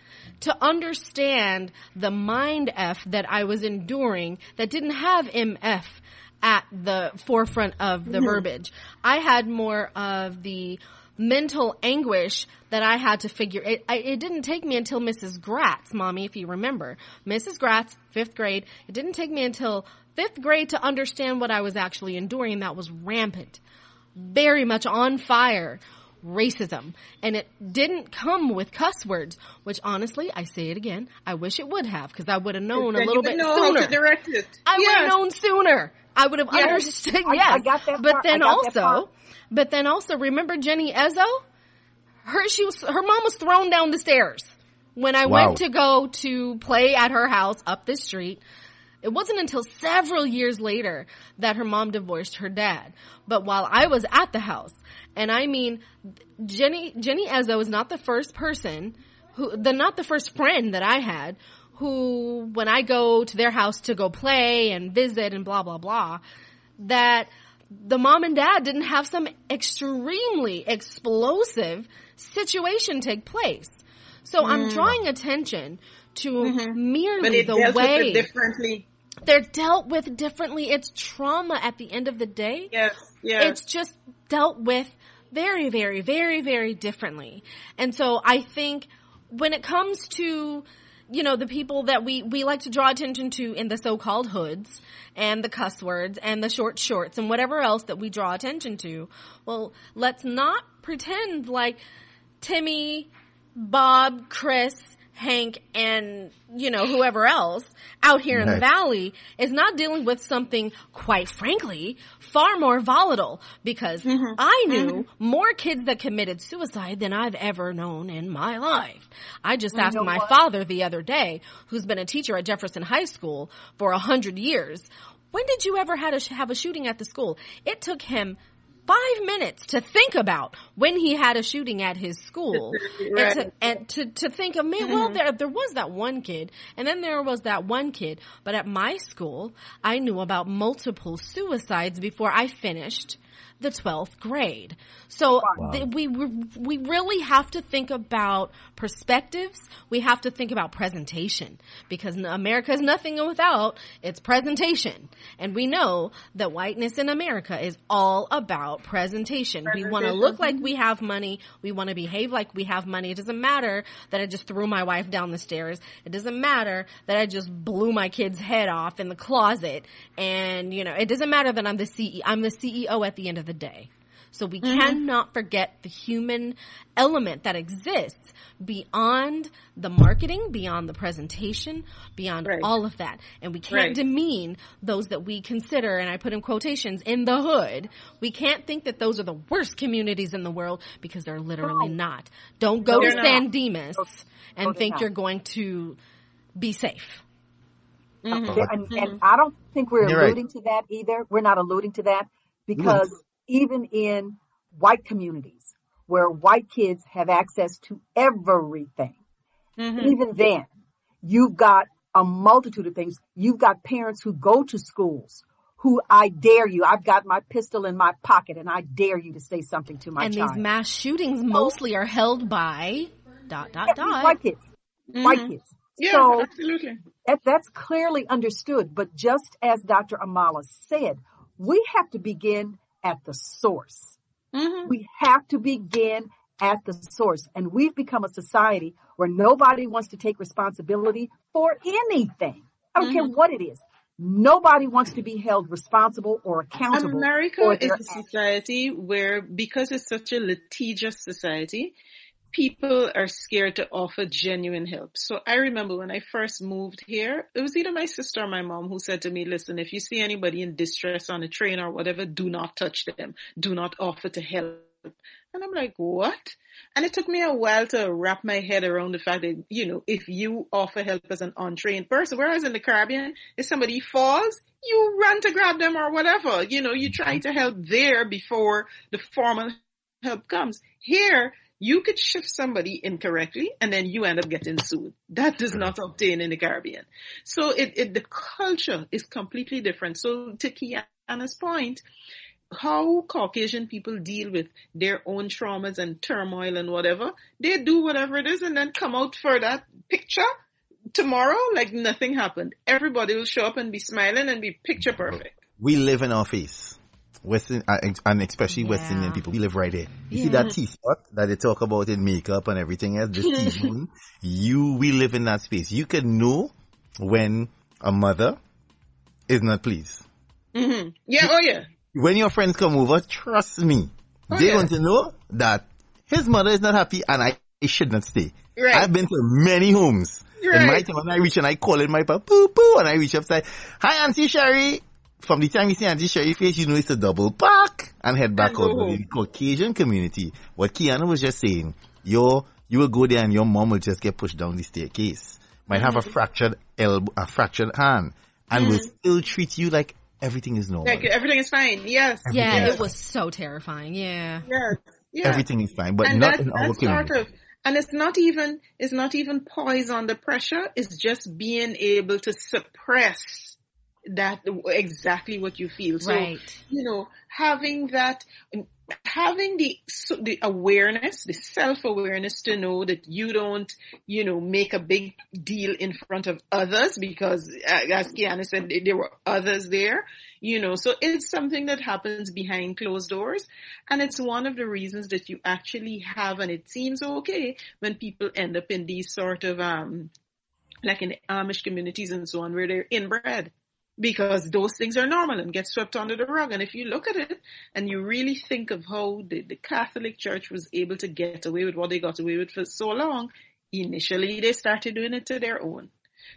to understand the mind F that I was enduring that didn't have MF at the forefront of the mm-hmm. verbiage. I had more of the mental anguish that I had to figure. It, I, it didn't take me until Mrs. Gratz, mommy, if you remember. Mrs. Gratz, fifth grade. It didn't take me until fifth grade to understand what I was actually enduring. That was rampant, very much on fire racism. And it didn't come with cuss words, which honestly, I say it again, I wish it would have, because I would have known a little bit sooner. I would have known sooner. I would have yes. understood. Yes, I, I got that. But then also, but then also, remember Jenny Ezzo? Her she was her mom was thrown down the stairs when I wow. went to go to play at her house up the street. It wasn't until several years later that her mom divorced her dad. But while I was at the house, and I mean, Jenny Jenny Ezzo is not the first person who, the not the first friend that I had who, when I go to their house to go play and visit and blah blah blah, that the mom and dad didn't have some extremely explosive situation take place. So mm. I'm drawing attention to mm-hmm. merely the way differently. They're dealt with differently. It's trauma at the end of the day. Yes, yes. It's just dealt with very, very, very, very differently. And so I think when it comes to you know, the people that we, we like to draw attention to in the so-called hoods and the cuss words and the short shorts and whatever else that we draw attention to. Well, let's not pretend like Timmy, Bob, Chris, Hank and, you know, whoever else out here in the valley is not dealing with something, quite frankly, far more volatile because mm-hmm. I knew mm-hmm. more kids that committed suicide than I've ever known in my life. I just asked my what? father the other day, who's been a teacher at Jefferson High School for a hundred years, when did you ever have a, have a shooting at the school? It took him five minutes to think about when he had a shooting at his school right. and, to, and to, to think of, man, well, mm-hmm. there, there was that one kid and then there was that one kid. But at my school, I knew about multiple suicides before I finished the 12th grade. So wow. th- we we really have to think about perspectives. We have to think about presentation because America is nothing without its presentation. And we know that whiteness in America is all about presentation. presentation. We want to look like mm-hmm. we have money. We want to behave like we have money. It doesn't matter that I just threw my wife down the stairs. It doesn't matter that I just blew my kid's head off in the closet. And, you know, it doesn't matter that I'm the CEO. I'm the CEO at the end of the day. So we mm-hmm. cannot forget the human element that exists beyond the marketing, beyond the presentation, beyond right. all of that. And we can't right. demean those that we consider, and I put in quotations, in the hood. We can't think that those are the worst communities in the world because they're literally no. not. Don't go no, to San Dimas and think not. you're going to be safe. Mm-hmm. And, and, mm-hmm. I don't think we're you're alluding right. to that either. We're not alluding to that because even in white communities where white kids have access to everything, mm-hmm. even then, you've got a multitude of things. You've got parents who go to schools who I dare you. I've got my pistol in my pocket and I dare you to say something to my and child. And these mass shootings mostly are held by dot dot dot white kids. Mm-hmm. White kids. Yeah, so absolutely. That, that's clearly understood. But just as Dr. Amala said, we have to begin at the source. Mm-hmm. We have to begin at the source. And we've become a society where nobody wants to take responsibility for anything. I don't care what it is. Nobody wants to be held responsible or accountable. America is a society where, because it's such a litigious society, people are scared to offer genuine help. So I remember when I first moved here, it was either my sister or my mom who said to me, listen, if you see anybody in distress on a train or whatever, do not touch them. Do not offer to help. And I'm like, what? And it took me a while to wrap my head around the fact that, you know, if you offer help as an untrained person, whereas in the Caribbean, if somebody falls, you run to grab them or whatever. You know, you try mm-hmm. to help there before the formal help comes. Here, you could shift somebody incorrectly and then you end up getting sued. That does not obtain in the Caribbean. So it, it the culture is completely different. So to Kiana's point, how Caucasian people deal with their own traumas and turmoil and whatever, they do whatever it is and then come out for that picture tomorrow like nothing happened. Everybody will show up and be smiling and be picture perfect. We live in our face. Western, uh, and especially West Yeah. Indian people, we live right there. You see that T-spot that they talk about in makeup and everything else, this T-zone, you, we live in that space. You can know when a mother is not pleased. hmm Yeah, oh yeah. When your friends come over, trust me, Oh, they're yeah. going to know that his mother is not happy and I, I should not stay. Right. I've been to many homes. Right. In my time, when I reach and I call in my papa, poo poo, and I reach up, say, hi Auntie Sherry. From the time you see Auntie Sherry face, you know it's a double park and head back And out. go But home. in the Caucasian community, what Kiana was just saying, your, you will go there and your mom will just get pushed down the staircase. Might have a Mm-hmm. fractured elbow, a fractured hand, and will still treat you like everything is normal. Like everything is fine. Yes. Yeah, yes. it was so terrifying. Yeah. Yes. Yeah. Everything is fine, but and not that's, in our that's community. sort of and it's not even it's not even poise under pressure it's just being able to suppress that exactly what you feel. So Right. you know having that having the so the awareness the self-awareness to know that you don't you know make a big deal in front of others because as Kiana said there were others there you know. So it's something that happens behind closed doors. And it's one of the reasons that you actually have and it seems okay when people end up in these sort of um like in Amish communities and so on where they're inbred because those things are normal and get swept under the rug. And if you look at it and you really think of how the, the Catholic Church was able to get away with what they got away with for so long, initially they started doing it to their own.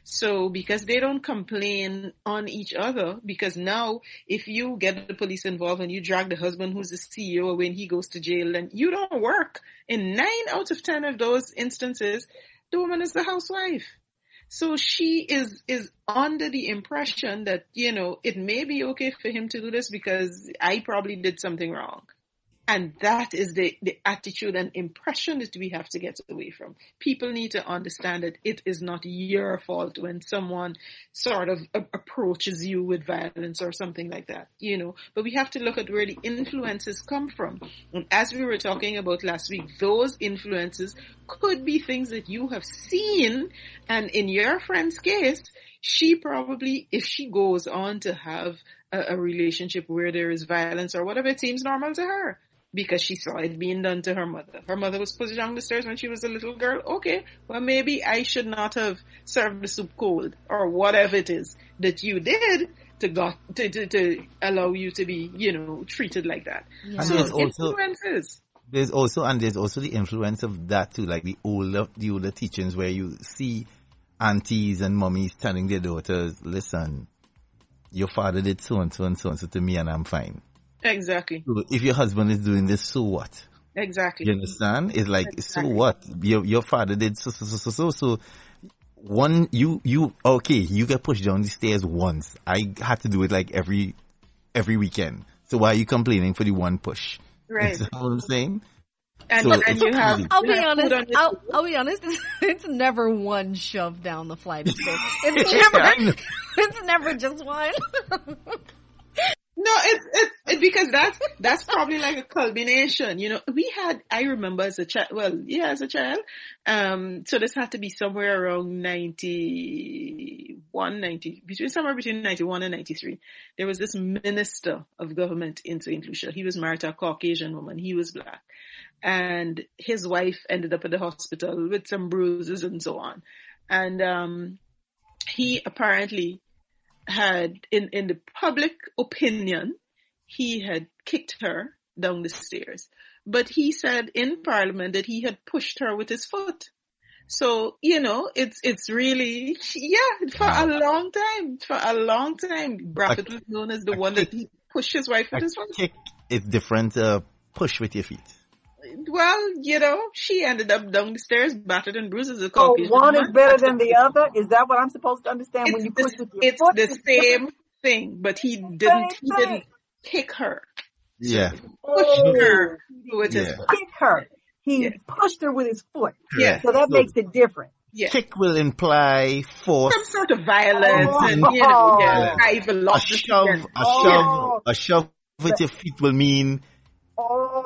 So because they don't complain on each other, because now if you get the police involved and you drag the husband who's the CEO and he goes to jail and you don't work, in nine out of ten of those instances, the woman is the housewife. So she is, is under the impression that, you know, it may be okay for him to do this because I probably did something wrong. And that is the, the attitude and impression that we have to get away from. People need to understand that it is not your fault when someone sort of a- approaches you with violence or something like that, you know. But we have to look at where the influences come from. And as we were talking about last week, those influences could be things that you have seen. And in your friend's case, she probably, if she goes on to have a, a relationship where there is violence or whatever, it seems normal to her because she saw it being done to her mother. Her mother was pushed down the stairs when she was a little girl. Okay, well maybe I should not have served the soup cold or whatever it is that you did to got to, to, to allow you to be, you know, treated like that. Yeah. So there's also influences. there's also and there's also the influence of that too, like the older the older teachings where you see aunties and mummies telling their daughters, "Listen, your father did so and so and so and so to me, and I'm fine. Exactly. So if your husband is doing this, so what? Exactly. You understand? It's like so what? Your your father did so so so so so. so one you you okay you get pushed down the stairs once. I had to do it like every every weekend. So why are you complaining for the one push? Right. You know what I'm saying? And, so and you have, I'll you be have honest. on I'll. I'll be honest. It's, it's never one shove down the flight of stairs. It's I know. never. It's never just one. No, it's, it's it, because that's that's probably like a culmination. You know, we had I remember as a child. Well, yeah, as a child. Um, so this had to be somewhere around ninety 91, 90, between somewhere between 91 and 93, there was this minister of government in St. Lucia. He was married to a Caucasian woman. He was black. And his wife ended up at the hospital with some bruises and so on. And, um, he apparently had, in, in the public opinion, he had kicked her down the stairs. But he said in parliament that he had pushed her with his foot. So, you know, it's, it's really, yeah, for a long time, for a long time, Braffett was known as the one that he pushed his wife with his foot. Kick is different, uh, push with your feet. Well, you know, she ended up down the stairs, battered and bruised as a So one is woman. better than the other? Is that what I'm supposed to understand when It's you push the, with your it's foot? the same thing, but he didn't, he thing. didn't kick her. Yeah. Push Oh, her with his Yeah. foot. kick her. He Yeah. pushed her with his foot. Yeah. So that So- makes it different. Yeah. Kick will imply force. Some sort of violence Oh. and, you know, yeah, Oh. high A shove, and- a Oh. shove, a shove with oh. your feet will mean Oh.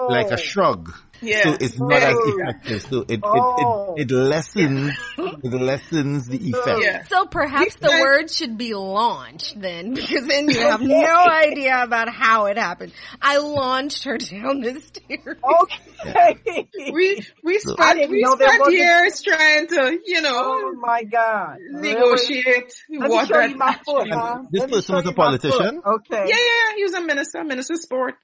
Like a oh. shrug. Yeah. So it's not as Oh. effective. So it, Oh. it, it, it lessens, it lessens the oh. effect. Yeah. So perhaps the word should be launched then, because then you have no idea about how it happened. I launched her down the stairs. Okay. We, we I spent, we spent years trying to, you know. Oh my God. Really? negotiate Let me what show you my foot, huh? This person was a politician? foot. Okay. Yeah, yeah, he was a minister, minister of sport.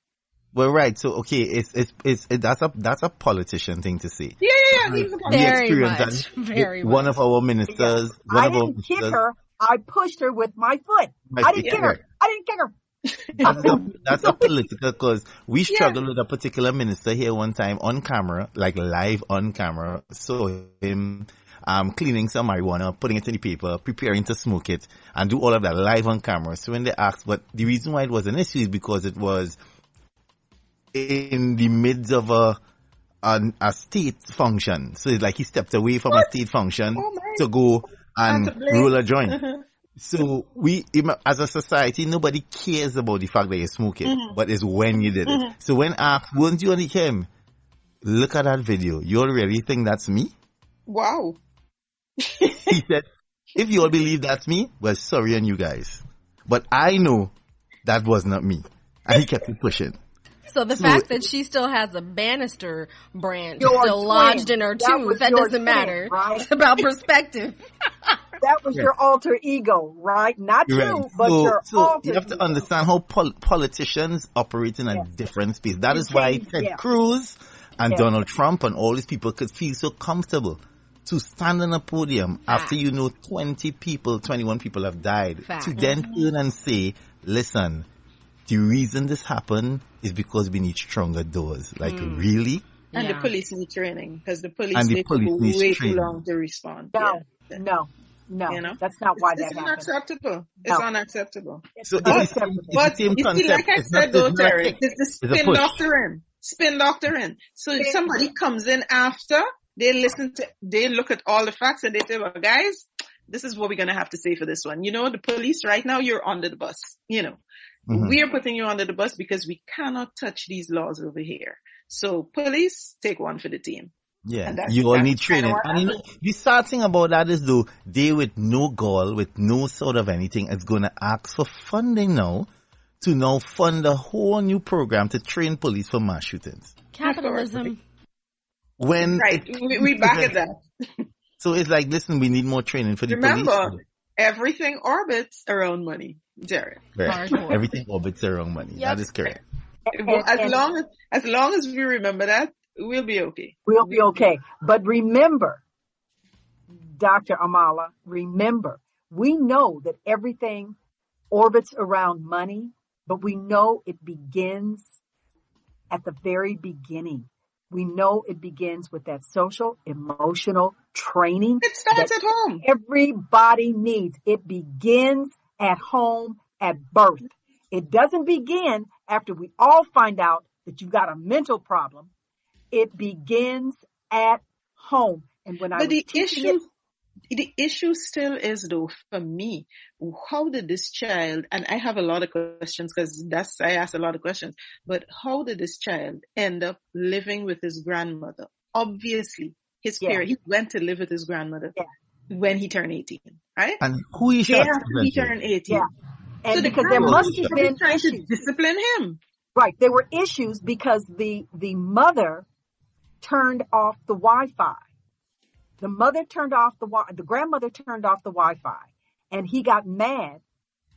Well, right. So, okay, it's, it's, it's, it, that's a, that's a politician thing to say. Yeah, yeah, yeah. He was a We politician. Very experienced much, that. very One much. of our ministers, one I of our didn't kick ministers, her. I pushed her with my foot. My I didn't feet, kick her. right. I didn't kick her. that's a, that's a political cause. We struggled with a particular minister here one time on camera, like live on camera. So him, um, cleaning some marijuana, putting it in the paper, preparing to smoke it, and do all of that live on camera. So when they asked, but the reason why it was an issue is because it was in the midst of a, an, a state function. So it's like he stepped away from a state function Oh to go and roll a joint. So we, as a society, nobody cares about the fact that you're smoking, Mm-hmm. but it's when you did it. So when asked, weren't you on the cam? Look at that video. You all really think that's me? Wow. He said, if you all believe that's me, well, sorry on you guys. But I know that was not me. And he kept pushing. So the So- fact that she still has a banister branch still twin. lodged in her That tooth, that doesn't twin, matter. right? It's about perspective. That was your alter ego, right? Not you, Right. but so, your so alter you have to ego. understand how pol- politicians operate in a Yeah. different space. That You is why Ted yeah. Cruz and Yeah. Donald Trump and all these people could feel so comfortable to stand on a podium after you know 20 people, 21 people have died Fact. to then turn and say, listen, the reason this happened is because we need stronger doors. Like mm. really? And Yeah. the police need training because the police And the they police took needs way training. too long to respond. No, Yeah. no, no. You know? That's not why It's, that it's happened. unacceptable. It's No. unacceptable. So But- it's, the same- it's But the same you see, like I It's said though, it's not a Terry, it's the spin push. doctrine. Spin doctrine. So if somebody comes in after, they listen to, they look at all the facts and they say, well guys, this is what we're going to have to say for this one. You know, the police right now, you're under the bus. You know, Mhm. we're putting you under the bus because we cannot touch these laws over here. So police, take one for the team. Yeah, that's- you all that's need training. And you know, the sad thing about that is though, they with no goal, with no sort of anything, is gonna ask for funding now to now fund a whole new program to train police for mass shootings. Capitalism. When Right. it- We, we back at that. So it's like, listen, we need more training for the Remember, police. Everything orbits around money, Jerry. Correct. Hardcore. Everything orbits around money. Yep. That is correct. And- as long as, as long as we remember that, we'll be okay. we'll be okay. But remember, Dr. Amala, remember, we know that everything orbits around money, but we know it begins at the very beginning. We know it begins with that social, emotional training It starts at home. everybody needs. It begins at home at birth. It doesn't begin after we all find out that you've got a mental problem. It begins at home. And when I was the teaching issue, it, the issue still is though, for me, how did this child, and I have a lot of questions because that's, I ask a lot of questions, but how did this child end up living with his grandmother? Obviously, his Yeah. parent, he went to live with his grandmother. Yeah. when he turned 18, right? And who he Day shot? after he turned 18. Yeah. And So the because there must have been trying to discipline him. Right. There were issues because the, the mother turned off the Wi-Fi. The mother turned off the wi- the grandmother turned off the Wi-Fi and he got mad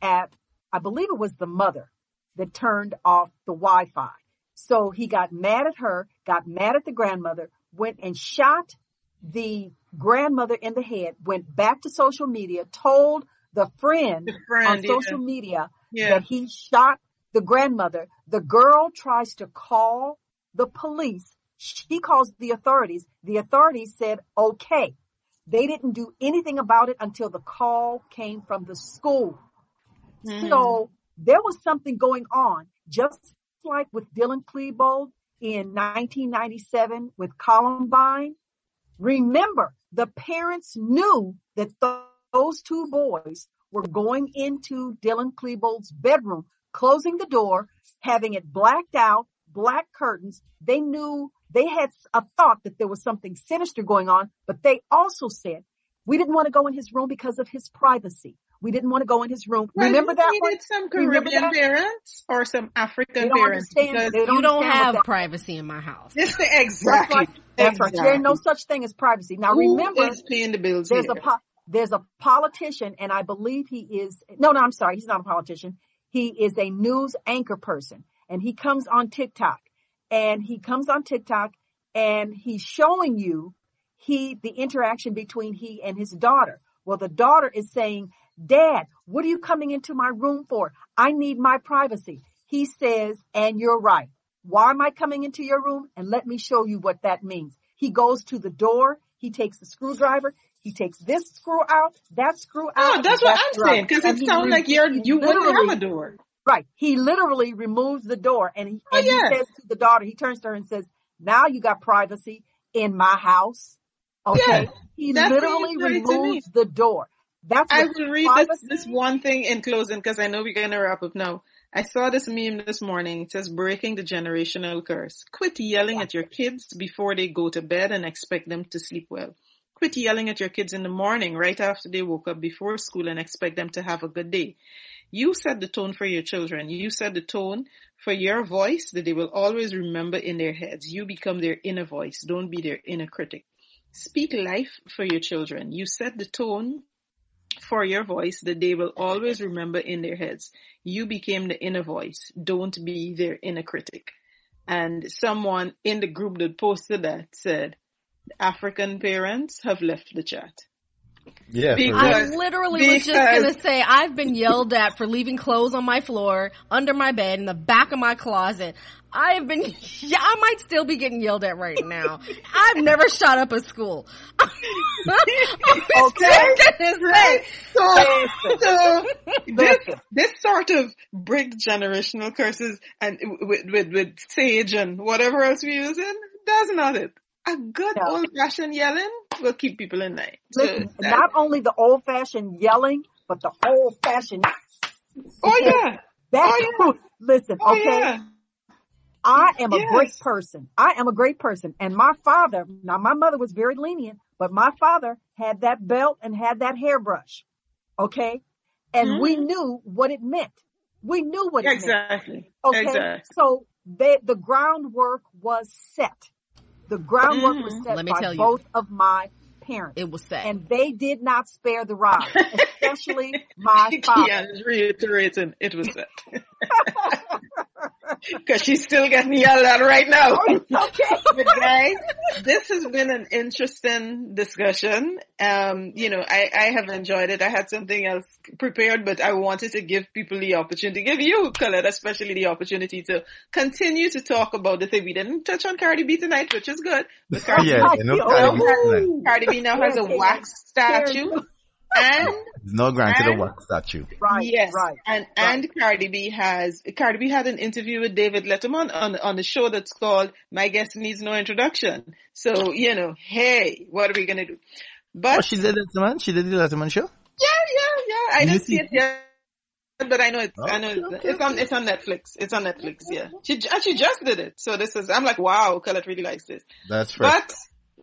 at, I believe it was the mother that turned off the Wi-Fi. So he got mad at her, got mad at the grandmother, went and shot the grandmother in the head, went back to social media, told the friend, The friend, on yeah. social media Yeah. that he shot the grandmother. The girl tries to call the police. She calls the authorities. The authorities said, okay. They didn't do anything about it until the call came from the school. Mhm. So there was something going on, just like with Dylan Klebold in 1997 with Columbine. Remember, the parents knew that th- those two boys were going into Dylan Klebold's bedroom, closing the door, having it blacked out, black curtains. They knew they had a thought that there was something sinister going on, but they also said we didn't want to go in his room because of his privacy. We didn't want to go in his room. Well, Remember that one? needed some Caribbean that? parents or some African They don't parents understand. because They don't You don't understand have that- privacy in my house. This That's exactly. right. That's right. There ain't no such thing as privacy. Now Who remember, is paying the bills there's here? a po- there's a politician, and I believe he is. No, no, I'm sorry. He's not a politician. He is a news anchor person, and he comes on TikTok, and he comes on TikTok, and he's showing you he the interaction between he and his daughter. Well, the daughter is saying, "Dad, what are you coming into my room for? I need my privacy." He says, "And you're right. Why am I coming into your room? And let me show you what that means." He goes to the door. He takes the screwdriver. He takes this screw out, that screw oh, out. Oh, that's what I'm saying because it sounds like you're you wouldn't have a door. Right. He literally removes the door and he, Oh, and yeah. he says to the daughter, he turns to her and says, now you got privacy in my house. Okay. Yeah, he literally he's doing to me. removes the door. That's I will read this, this one thing in closing because I know we're going to wrap up now. I saw this meme this morning. It says breaking the generational curse. Quit yelling at your kids before they go to bed and expect them to sleep well. Quit yelling at your kids in the morning right after they woke up before school and expect them to have a good day. You set the tone for your children. You set the tone for your voice that they will always remember in their heads. You become their inner voice. Don't be their inner critic. Speak life for your children. You set the tone for your voice that they will always remember in their heads. You became the inner voice. Don't be their inner critic. And someone in the group that posted that said, African parents have left the chat. Yeah. Because- I literally was just gonna say I've been yelled at for leaving clothes on my floor, under my bed, in the back of my closet. I have been, yeah, I might still be getting yelled at right now. I've never shot up a school. Okay. Right? So, so this, this sort of break generational curses and with, with, with sage and whatever else we're using, that's not it. A good No. old fashioned yelling will keep people in line. Listen, not only the old fashioned yelling, but the old fashioned, oh yeah. that's, Oh, listen, Oh okay. yeah. I am a great person. I am a great person. And my father, now my mother was very lenient, but my father had that belt and had that hairbrush. Okay. And we mm-hmm. knew what it meant. We knew what it meant. Exactly. Okay. Exactly. So they, the groundwork was set. The groundwork was mm-hmm. set Let me by tell you. both of my parents. It was set. and they did not spare the rod, especially my father. Kiana's reiterating it was set. Cause she's still getting yelled at right now. Okay. but guys, this has been an interesting discussion. Um, you know, I, I have enjoyed it. I had something else prepared, but I wanted to give people the opportunity, give you, Colette, especially the opportunity to continue to talk about the thing. We didn't touch on Cardi B tonight, which is good. But Cardi, yeah, I know Cardi B tonight. Cardi B now has a wax statue and It's not granted a And- wax statue. Right. yes, Right. and and Cardi B has Cardi B had an interview with David Letterman on on the show that's called My Guest Needs No Introduction. So you know, hey, what are we gonna do? But Oh, she did it, man. She did the Letterman show. yeah, yeah, yeah. I You didn't see see- it yet, but I know it's I oh, know Okay, it's, okay, it's on it's on Netflix. It's on Netflix. Yeah, she and she just did it. So this is I'm like, wow, Colette really likes this. That's right. But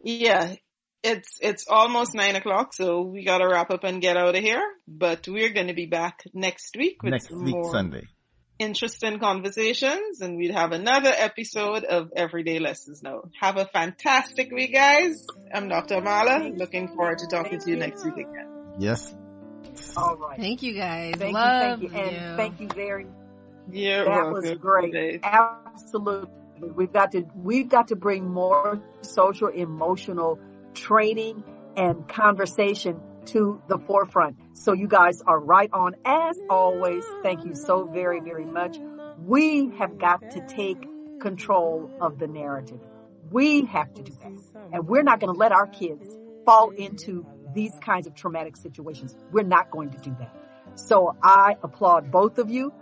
yeah, it's it's almost nine o'clock, so we gotta wrap up and get out of here. But we're gonna be back next week with next week more Sunday. interesting conversations, and we'd have another episode of Everyday Lessons. Now, have a fantastic week, guys. I'm Dr. Amala. Looking forward to talking to you next week again. Yes. All right. Thank you guys. Thank Love you, thank you, and thank you very. You're that welcome. was great. Dave. Absolutely, we've got to we've got to bring more social emotional training and conversation to the forefront. So you guys are right on as always. Thank you so very very much. We have got to take control of the narrative. We have to do that, and we're not going to let our kids fall into these kinds of traumatic situations. We're not going to do that. So I applaud both of you,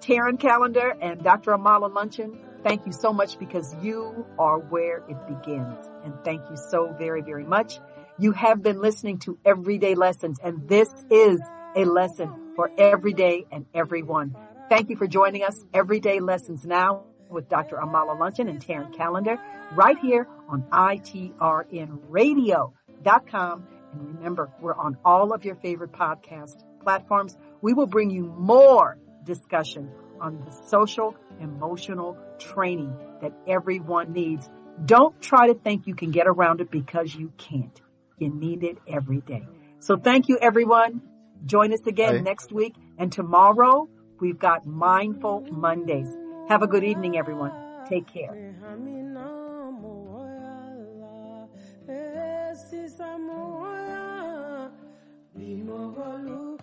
Terrin Callendar and Dr. Amala Luncheon. Thank you so much because you are where it begins. And thank you so very, very much. You have been listening to Everyday Lessons and this is a lesson for every day and everyone. Thank you for joining us. Everyday Lessons Now with Dr. Amala Luncheon and Terrin Callendar right here on itrnradio.com. And remember, we're on all of your favorite podcast platforms. We will bring you more discussion on the social emotional training that everyone needs. Don't try to think you can get around it because you can't. You need it every day. So thank you everyone. Join us again next week and tomorrow we've got Mindful Mondays. Have a good evening everyone. Take care. Bimogolu,